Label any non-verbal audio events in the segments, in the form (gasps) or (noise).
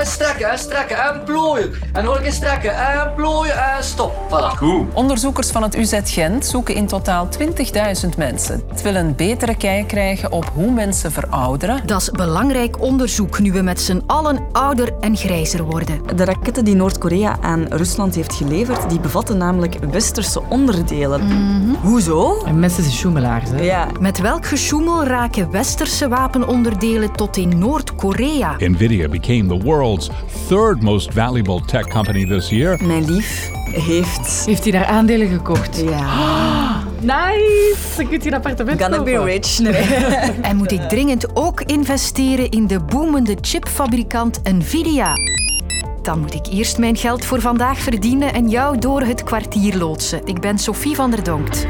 En strekken, en strekken, en plooien. En nog een keer strekken, en plooien, en stop. Voilà. Onderzoekers van het UZ Gent zoeken in totaal 20.000 mensen. Het wil een betere kijk krijgen op hoe mensen verouderen. Dat is belangrijk onderzoek nu we met z'n allen ouder en grijzer worden. De raketten die Noord-Korea aan Rusland heeft geleverd, die bevatten namelijk westerse onderdelen. Hoezo? En mensen zijn schoemelaars, hè? Ja, Met welk gesjoemel raken westerse wapenonderdelen tot in Noord-Korea? NVIDIA became the world's third most valuable tech company this year. mijn lief heeft... Heeft hij daar aandelen gekocht? Ja. (gasps) Nice! Dan kunt je een appartement Gonna be rich. Nee. (laughs) (laughs) En moet ik dringend ook investeren in de boemende chipfabrikant Nvidia? Dan moet ik eerst mijn geld voor vandaag verdienen en jou door het kwartier loodsen. Ik ben Sophie van der Donkt.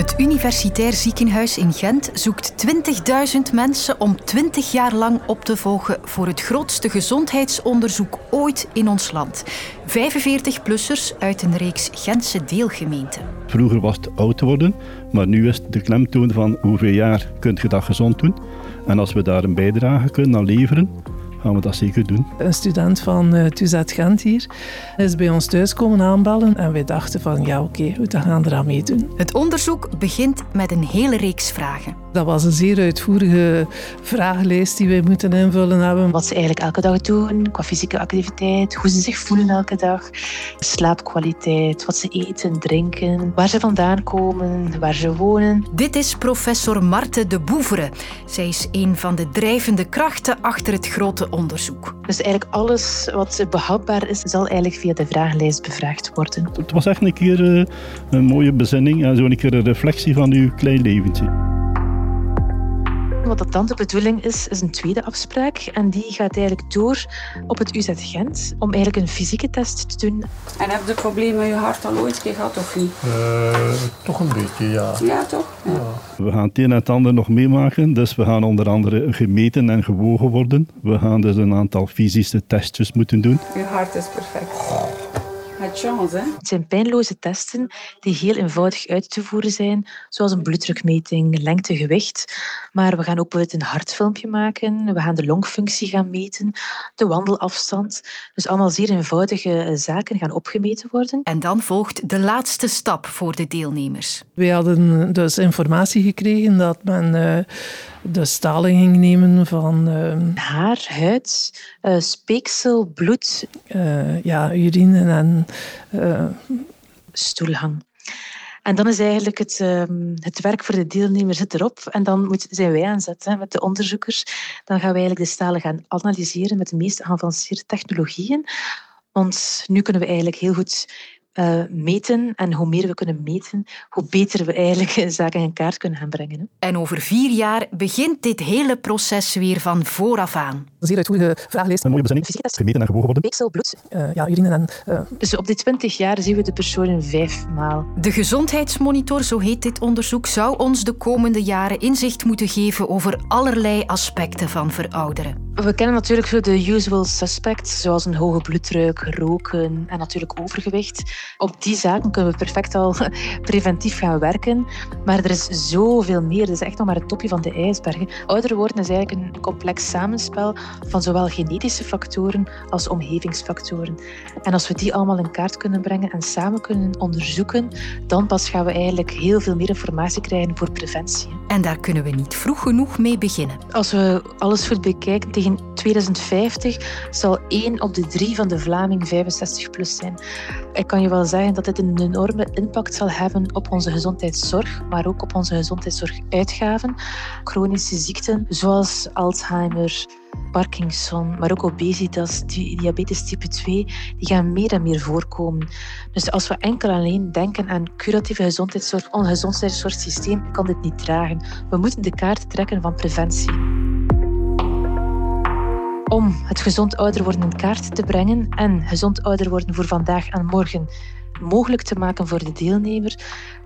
Het Universitair Ziekenhuis in Gent zoekt 20.000 mensen om 20 jaar lang op te volgen voor het grootste gezondheidsonderzoek ooit in ons land. 45-plussers uit een reeks Gentse deelgemeenten. Vroeger was het oud worden, maar nu is het de klemtoon van hoeveel jaar kun je dat gezond doen. En als we daar een bijdrage kunnen aan leveren, gaan we dat zeker doen. Een student van uh, TUZ Gent hier is bij ons thuis komen aanbellen en wij dachten van ja oké, goed, dan gaan we eraan meedoen. Het onderzoek begint met een hele reeks vragen. Dat was een zeer uitvoerige vragenlijst die wij moeten invullen hebben. Wat ze eigenlijk elke dag doen, qua fysieke activiteit, hoe ze zich voelen elke dag, slaapkwaliteit, wat ze eten, drinken, waar ze vandaan komen, waar ze wonen. Dit is professor Marte de Boevere. Zij is een van de drijvende krachten achter het grote onderzoek. Dus eigenlijk alles wat behapbaar is, zal eigenlijk via de vragenlijst bevraagd worden. Het was echt een keer eh, een mooie bezinning en zo een keer een reflectie van uw klein leventje. Wat dat dan de bedoeling is, is een tweede afspraak. En die gaat eigenlijk door op het UZ Gent om eigenlijk een fysieke test te doen. En heb je problemen met je hart al ooit gehad of niet? Uh, toch een beetje, ja. Ja, toch? Ja. We gaan het een en het ander nog meemaken. Dus we gaan onder andere gemeten en gewogen worden. We gaan dus een aantal fysische testjes moeten doen. Je hart is perfect. Chance, hè? Het zijn pijnloze testen die heel eenvoudig uit te voeren zijn, zoals een bloeddrukmeting, lengte, gewicht. Maar we gaan ook bijvoorbeeld een hartfilmpje maken, we gaan de longfunctie gaan meten, de wandelafstand. Dus allemaal zeer eenvoudige zaken gaan opgemeten worden. En dan volgt de laatste stap voor de deelnemers. Wij hadden dus informatie gekregen dat men uh, de stalen ging nemen van... Uh, Haar, huid, uh, speeksel, bloed. Uh, ja, urine en... Uh, Stoelhang. En dan is eigenlijk het, um, het werk voor de deelnemers zit erop. En dan moet, zijn wij aan zet hè, met de onderzoekers. Dan gaan wij eigenlijk de stalen gaan analyseren met de meest geavanceerde technologieën. Want nu kunnen we eigenlijk heel goed uh, meten. En hoe meer we kunnen meten, hoe beter we eigenlijk (laughs) zaken in kaart kunnen brengen. Hè. En over vier jaar begint dit hele proces weer van vooraf aan. Zeer uitvoerige vragenlijst. Een mooie bezinning. Gemeten en gewogen worden. Peksel, bloed. Uh, ja, urine en... Uh... Dus op die twintig jaar zien we de persoon vijf maal. De gezondheidsmonitor, zo heet dit onderzoek, zou ons de komende jaren inzicht moeten geven over allerlei aspecten van verouderen. We kennen natuurlijk zo de usual suspects, zoals een hoge bloeddruk, roken en natuurlijk overgewicht. Op die zaken kunnen we perfect al (laughs) preventief gaan werken. Maar er is zoveel meer. Dat is echt nog maar het topje van de ijsbergen. Ouder worden is eigenlijk een complex samenspel van zowel genetische factoren als omgevingsfactoren. En als we die allemaal in kaart kunnen brengen en samen kunnen onderzoeken, dan pas gaan we eigenlijk heel veel meer informatie krijgen voor preventie. En daar kunnen we niet vroeg genoeg mee beginnen. Als we alles goed bekijken, tegen 2050 zal één op de drie van de Vlamingen 65 plus zijn. Ik kan je wel zeggen dat dit een enorme impact zal hebben op onze gezondheidszorg, maar ook op onze gezondheidszorguitgaven. Chronische ziekten zoals Alzheimer, Parkinson, maar ook obesitas, diabetes type 2, die gaan meer en meer voorkomen. Dus als we enkel alleen denken aan curatieve gezondheidszorg, ons gezondheidszorgsysteem kan dit niet dragen. We moeten de kaart trekken van preventie. Om het gezond ouder worden in kaart te brengen en gezond ouder worden voor vandaag en morgen mogelijk te maken voor de deelnemer,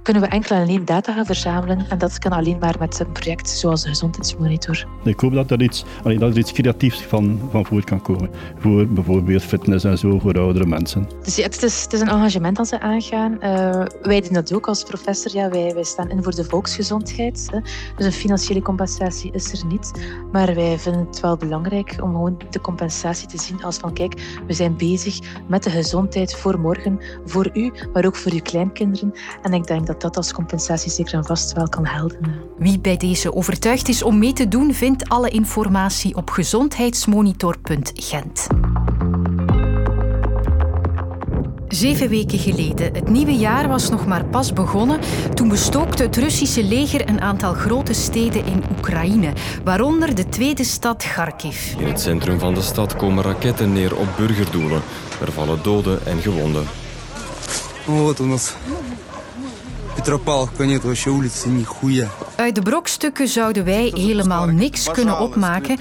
kunnen we enkel en alleen data gaan verzamelen. En dat kan alleen maar met een project zoals de Gezondheidsmonitor. Ik hoop dat er iets, dat er iets creatiefs van, van voort kan komen. Voor bijvoorbeeld fitness en zo voor oudere mensen. Dus het, is, het is een engagement dat ze aangaan. Uh, wij doen dat ook als professor. Ja, wij, wij staan in voor de volksgezondheid. Hè. Dus een financiële compensatie is er niet. Maar wij vinden het wel belangrijk om gewoon de compensatie te zien als van kijk, we zijn bezig met de gezondheid voor morgen, voor u, maar ook voor uw kleinkinderen. En ik denk dat dat als compensatie zich en vast wel kan helden. Wie bij deze overtuigd is om mee te doen, vindt alle informatie op gezondheidsmonitor.gent. Zeven weken geleden. Het nieuwe jaar was nog maar pas begonnen. Toen bestookte het Russische leger een aantal grote steden in Oekraïne, waaronder de tweede stad Kharkiv. In het centrum van de stad komen raketten neer op burgerdoelen. Er vallen doden en gewonden. Wat ons. Петропавловка нет вообще улицы нихуя. Uit de brokstukken zouden wij helemaal niks kunnen opmaken.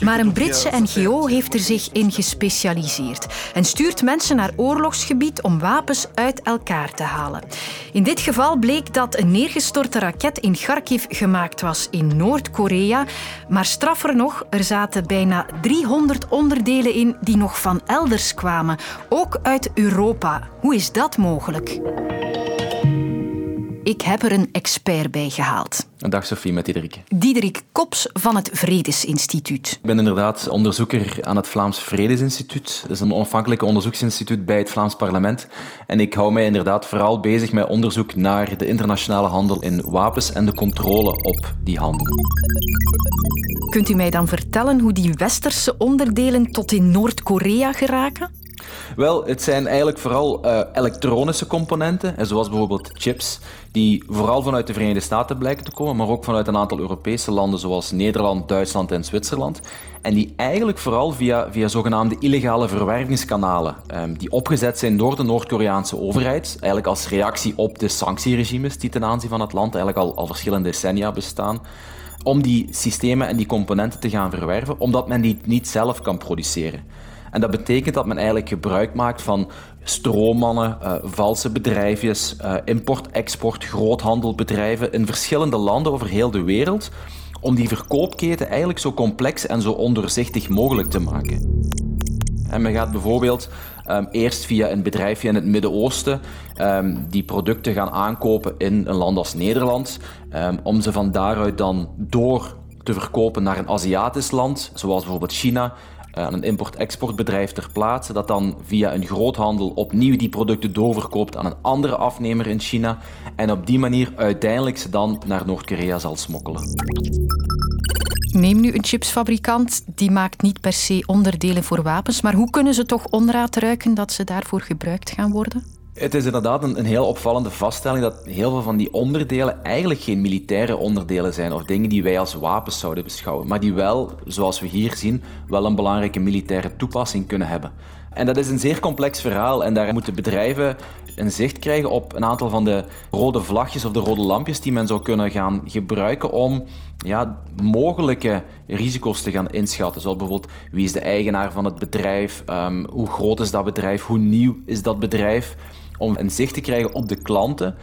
Maar een Britse NGO heeft er zich in gespecialiseerd en stuurt mensen naar oorlogsgebied om wapens uit elkaar te halen. In dit geval bleek dat een neergestorte raket in Kharkiv gemaakt was in Noord-Korea. Maar straffer nog, er zaten bijna 300 onderdelen in die nog van elders kwamen, ook uit Europa. Hoe is dat mogelijk? Ik heb er een expert bij gehaald. Dag Sophie, met Diederik. Diederik Kops van het Vredesinstituut. Ik ben inderdaad onderzoeker aan het Vlaams Vredesinstituut. Dat is een onafhankelijk onderzoeksinstituut bij het Vlaams parlement. En ik hou mij inderdaad vooral bezig met onderzoek naar de internationale handel in wapens en de controle op die handel. Kunt u mij dan vertellen hoe die westerse onderdelen tot in Noord-Korea geraken? Wel, het zijn eigenlijk vooral uh, elektronische componenten, zoals bijvoorbeeld chips, die vooral vanuit de Verenigde Staten blijken te komen, maar ook vanuit een aantal Europese landen zoals Nederland, Duitsland en Zwitserland. En die eigenlijk vooral via, via zogenaamde illegale verwervingskanalen, um, die opgezet zijn door de Noord-Koreaanse overheid, eigenlijk als reactie op de sanctieregimes die ten aanzien van het land eigenlijk al, al verschillende decennia bestaan om die systemen en die componenten te gaan verwerven, omdat men die niet zelf kan produceren. En dat betekent dat men eigenlijk gebruik maakt van stroommannen, uh, valse bedrijfjes, uh, import-export, groothandelbedrijven in verschillende landen over heel de wereld, om die verkoopketen eigenlijk zo complex en zo ondoorzichtig mogelijk te maken. En men gaat bijvoorbeeld um, eerst via een bedrijfje in het Midden-Oosten um, die producten gaan aankopen in een land als Nederland, um, om ze van daaruit dan door te verkopen naar een Aziatisch land, zoals bijvoorbeeld China, aan eh, een import-exportbedrijf ter plaatse, dat dan via een groothandel opnieuw die producten doorverkoopt aan een andere afnemer in China en op die manier uiteindelijk ze dan naar Noord-Korea zal smokkelen. Neem nu een chipsfabrikant, die maakt niet per se onderdelen voor wapens, maar hoe kunnen ze toch onraad ruiken dat ze daarvoor gebruikt gaan worden? Het is inderdaad een, heel opvallende vaststelling dat heel veel van die onderdelen eigenlijk geen militaire onderdelen zijn of dingen die wij als wapens zouden beschouwen, maar die wel, zoals we hier zien, wel een belangrijke militaire toepassing kunnen hebben. En dat is een zeer complex verhaal en daar moeten bedrijven een zicht krijgen op een aantal van de rode vlagjes of de rode lampjes die men zou kunnen gaan gebruiken om ja, mogelijke risico's te gaan inschatten. Zoals bijvoorbeeld wie is de eigenaar van het bedrijf, um, hoe groot is dat bedrijf, hoe nieuw is dat bedrijf om een zicht te krijgen op de klanten,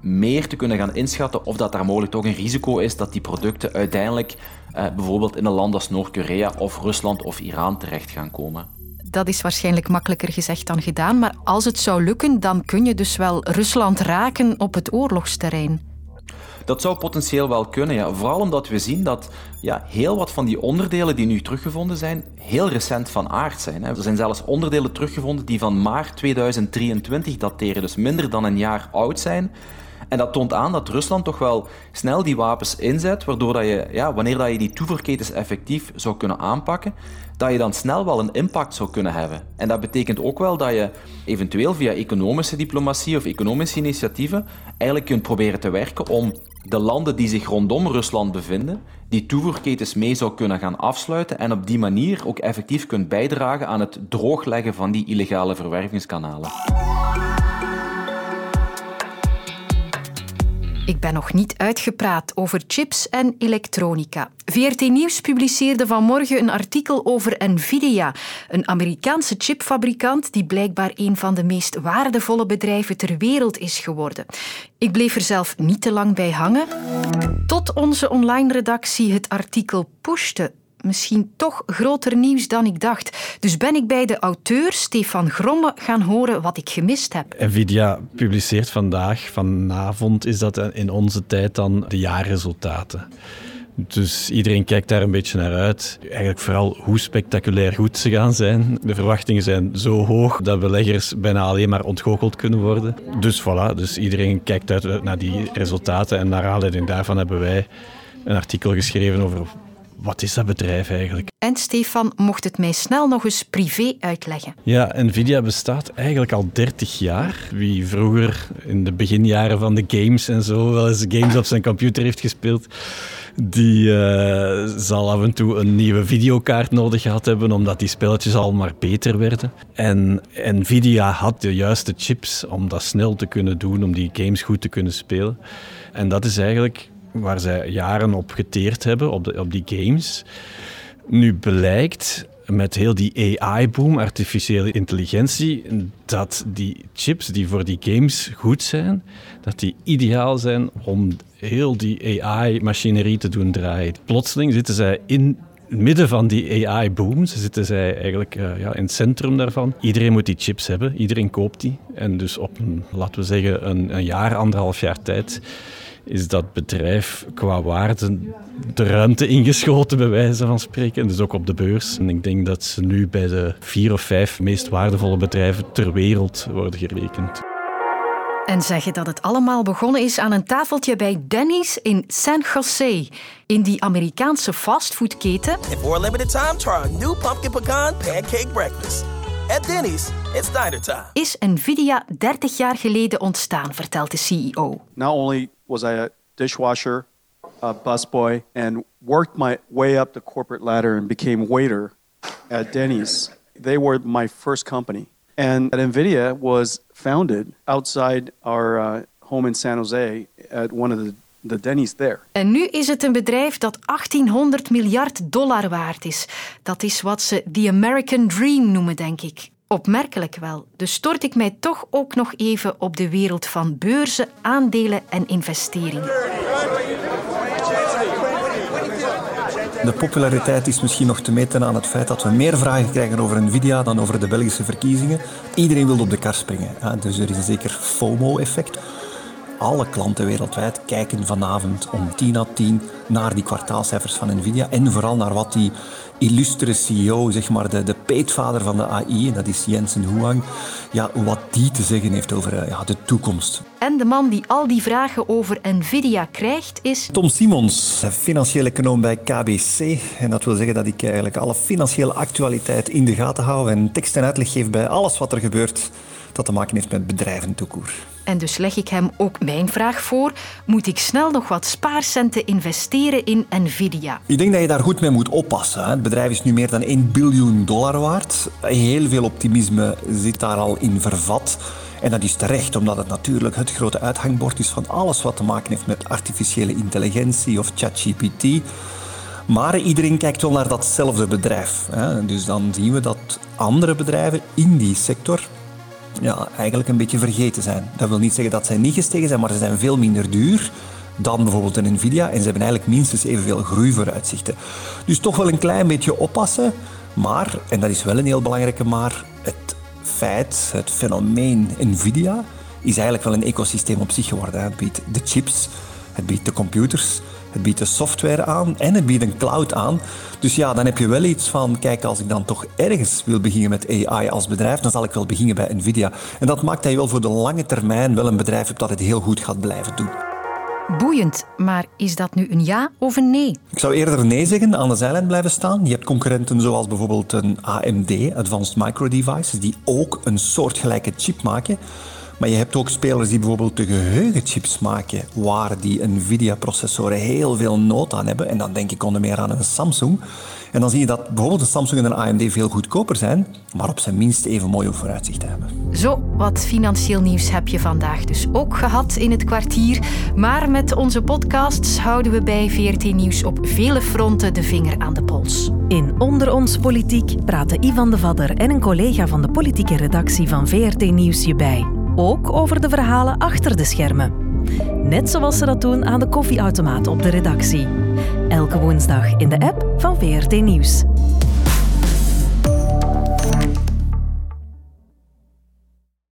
meer te kunnen gaan inschatten of dat daar mogelijk toch een risico is dat die producten uiteindelijk eh, bijvoorbeeld in een land als Noord-Korea of Rusland of Iran terecht gaan komen. Dat is waarschijnlijk makkelijker gezegd dan gedaan, maar als het zou lukken, dan kun je dus wel Rusland raken op het oorlogsterrein. Dat zou potentieel wel kunnen, ja. vooral omdat we zien dat ja, heel wat van die onderdelen die nu teruggevonden zijn, heel recent van aard zijn. Hè. Er zijn zelfs onderdelen teruggevonden die van maart 2023 dateren, dus minder dan een jaar oud zijn. En dat toont aan dat Rusland toch wel snel die wapens inzet, waardoor dat je, ja, wanneer dat je die toevoerketens effectief zou kunnen aanpakken, dat je dan snel wel een impact zou kunnen hebben. En dat betekent ook wel dat je eventueel via economische diplomatie of economische initiatieven eigenlijk kunt proberen te werken om de landen die zich rondom Rusland bevinden, die toevoerketens mee zou kunnen gaan afsluiten en op die manier ook effectief kunt bijdragen aan het droogleggen van die illegale verwervingskanalen. Ik ben nog niet uitgepraat over chips en elektronica. VRT Nieuws publiceerde vanmorgen een artikel over Nvidia, een Amerikaanse chipfabrikant die blijkbaar een van de meest waardevolle bedrijven ter wereld is geworden. Ik bleef er zelf niet te lang bij hangen, tot onze online redactie het artikel pushte misschien toch groter nieuws dan ik dacht. Dus ben ik bij de auteur Stefan Gromme gaan horen wat ik gemist heb. Nvidia publiceert vandaag, vanavond is dat in onze tijd dan de jaarresultaten. Dus iedereen kijkt daar een beetje naar uit. Eigenlijk vooral hoe spectaculair goed ze gaan zijn. De verwachtingen zijn zo hoog dat beleggers bijna alleen maar ontgoocheld kunnen worden. Dus voilà, dus iedereen kijkt uit naar die resultaten. En naar aanleiding daarvan hebben wij een artikel geschreven over wat is dat bedrijf eigenlijk? En Stefan mocht het mij snel nog eens privé uitleggen. Ja, Nvidia bestaat eigenlijk al 30 jaar. Wie vroeger in de beginjaren van de games en zo wel eens games op zijn computer heeft gespeeld, die uh, zal af en toe een nieuwe videokaart nodig gehad hebben, omdat die spelletjes al maar beter werden. En Nvidia had de juiste chips om dat snel te kunnen doen, om die games goed te kunnen spelen. En dat is eigenlijk waar zij jaren op geteerd hebben, op, de, op die games. Nu blijkt met heel die AI-boom, artificiële intelligentie, dat die chips die voor die games goed zijn, dat die ideaal zijn om heel die AI-machinerie te doen draaien. Plotseling zitten zij in het midden van die AI-boom. Zitten zij eigenlijk uh, ja, in het centrum daarvan. Iedereen moet die chips hebben, iedereen koopt die. En dus op, een, laten we zeggen, een, een jaar, anderhalf jaar tijd is dat bedrijf qua waarde de ruimte ingeschoten, bij wijze van spreken. Dus ook op de beurs. En ik denk dat ze nu bij de vier of vijf meest waardevolle bedrijven ter wereld worden gerekend. En zeg je dat het allemaal begonnen is aan een tafeltje bij Denny's in San Jose. In die Amerikaanse fastfoodketen. And for a limited time, try our new pumpkin pecan pancake breakfast. At Denny's, it's diner time. Is Nvidia 30 jaar geleden ontstaan, vertelt de CEO. Not only was I a dishwasher, a busboy, and worked my way up the corporate ladder and became waiter at Denny's. They were my first company. And NVIDIA was founded outside our uh, home in San Jose at one of the de Denny's there. En nu is het een bedrijf dat 1800 miljard dollar waard is. Dat is wat ze the American Dream noemen, denk ik. Opmerkelijk wel. Dus stort ik mij toch ook nog even op de wereld van beurzen, aandelen en investeringen. De populariteit is misschien nog te meten aan het feit dat we meer vragen krijgen over Nvidia dan over de Belgische verkiezingen. Iedereen wil op de kar springen. Dus er is een zeker FOMO-effect alle klanten wereldwijd kijken vanavond om tien na tien naar die kwartaalcijfers van Nvidia en vooral naar wat die illustere CEO, zeg maar de, de peetvader van de AI, en dat is Jensen Huang, ja, wat die te zeggen heeft over eh, ja, de toekomst. En de man die al die vragen over Nvidia krijgt is... Tom Simons, financieel econoom bij KBC. En dat wil zeggen dat ik eigenlijk alle financiële actualiteit in de gaten hou en tekst en uitleg geef bij alles wat er gebeurt dat te maken heeft met bedrijven toekoer. En dus leg ik hem ook mijn vraag voor. Moet ik snel nog wat spaarcenten investeren in Nvidia? Ik denk dat je daar goed mee moet oppassen. Het bedrijf is nu meer dan 1 biljoen dollar waard. Heel veel optimisme zit daar al in vervat. En dat is terecht, omdat het natuurlijk het grote uithangbord is van alles wat te maken heeft met artificiële intelligentie of ChatGPT. Maar iedereen kijkt wel naar datzelfde bedrijf. Dus dan zien we dat andere bedrijven in die sector ja, eigenlijk een beetje vergeten zijn. Dat wil niet zeggen dat zij niet gestegen zijn, maar ze zijn veel minder duur dan bijvoorbeeld een Nvidia. En ze hebben eigenlijk minstens evenveel groeivooruitzichten. Dus toch wel een klein beetje oppassen. Maar, en dat is wel een heel belangrijke maar, het feit, het fenomeen Nvidia is eigenlijk wel een ecosysteem op zich geworden. Het biedt de chips, het biedt de computers, het biedt de software aan en het biedt een cloud aan. Dus ja, dan heb je wel iets van, kijk, als ik dan toch ergens wil beginnen met AI als bedrijf, dan zal ik wel beginnen bij Nvidia. En dat maakt dat je wel voor de lange termijn wel een bedrijf hebt dat het heel goed gaat blijven doen. Boeiend, maar is dat nu een ja of een nee? Ik zou eerder nee zeggen, aan de zijlijn blijven staan. Je hebt concurrenten zoals bijvoorbeeld een AMD, Advanced Micro Devices, die ook een soortgelijke chip maken. Maar je hebt ook spelers die bijvoorbeeld de geheugenchips maken, waar die Nvidia-processoren heel veel nood aan hebben. En dan denk ik onder meer aan een Samsung. En dan zie je dat bijvoorbeeld een Samsung en een AMD veel goedkoper zijn, maar op zijn minst even mooie vooruitzichten hebben. Zo, wat financieel nieuws heb je vandaag dus ook gehad in het kwartier. Maar met onze podcasts houden we bij VRT Nieuws op vele fronten de vinger aan de pols. In Onder ons Politiek praten Ivan de Vadder en een collega van de politieke redactie van VRT Nieuws je bij. Ook over de verhalen achter de schermen. Net zoals ze dat doen aan de koffieautomaat op de redactie. Elke woensdag in de app van VRT Nieuws.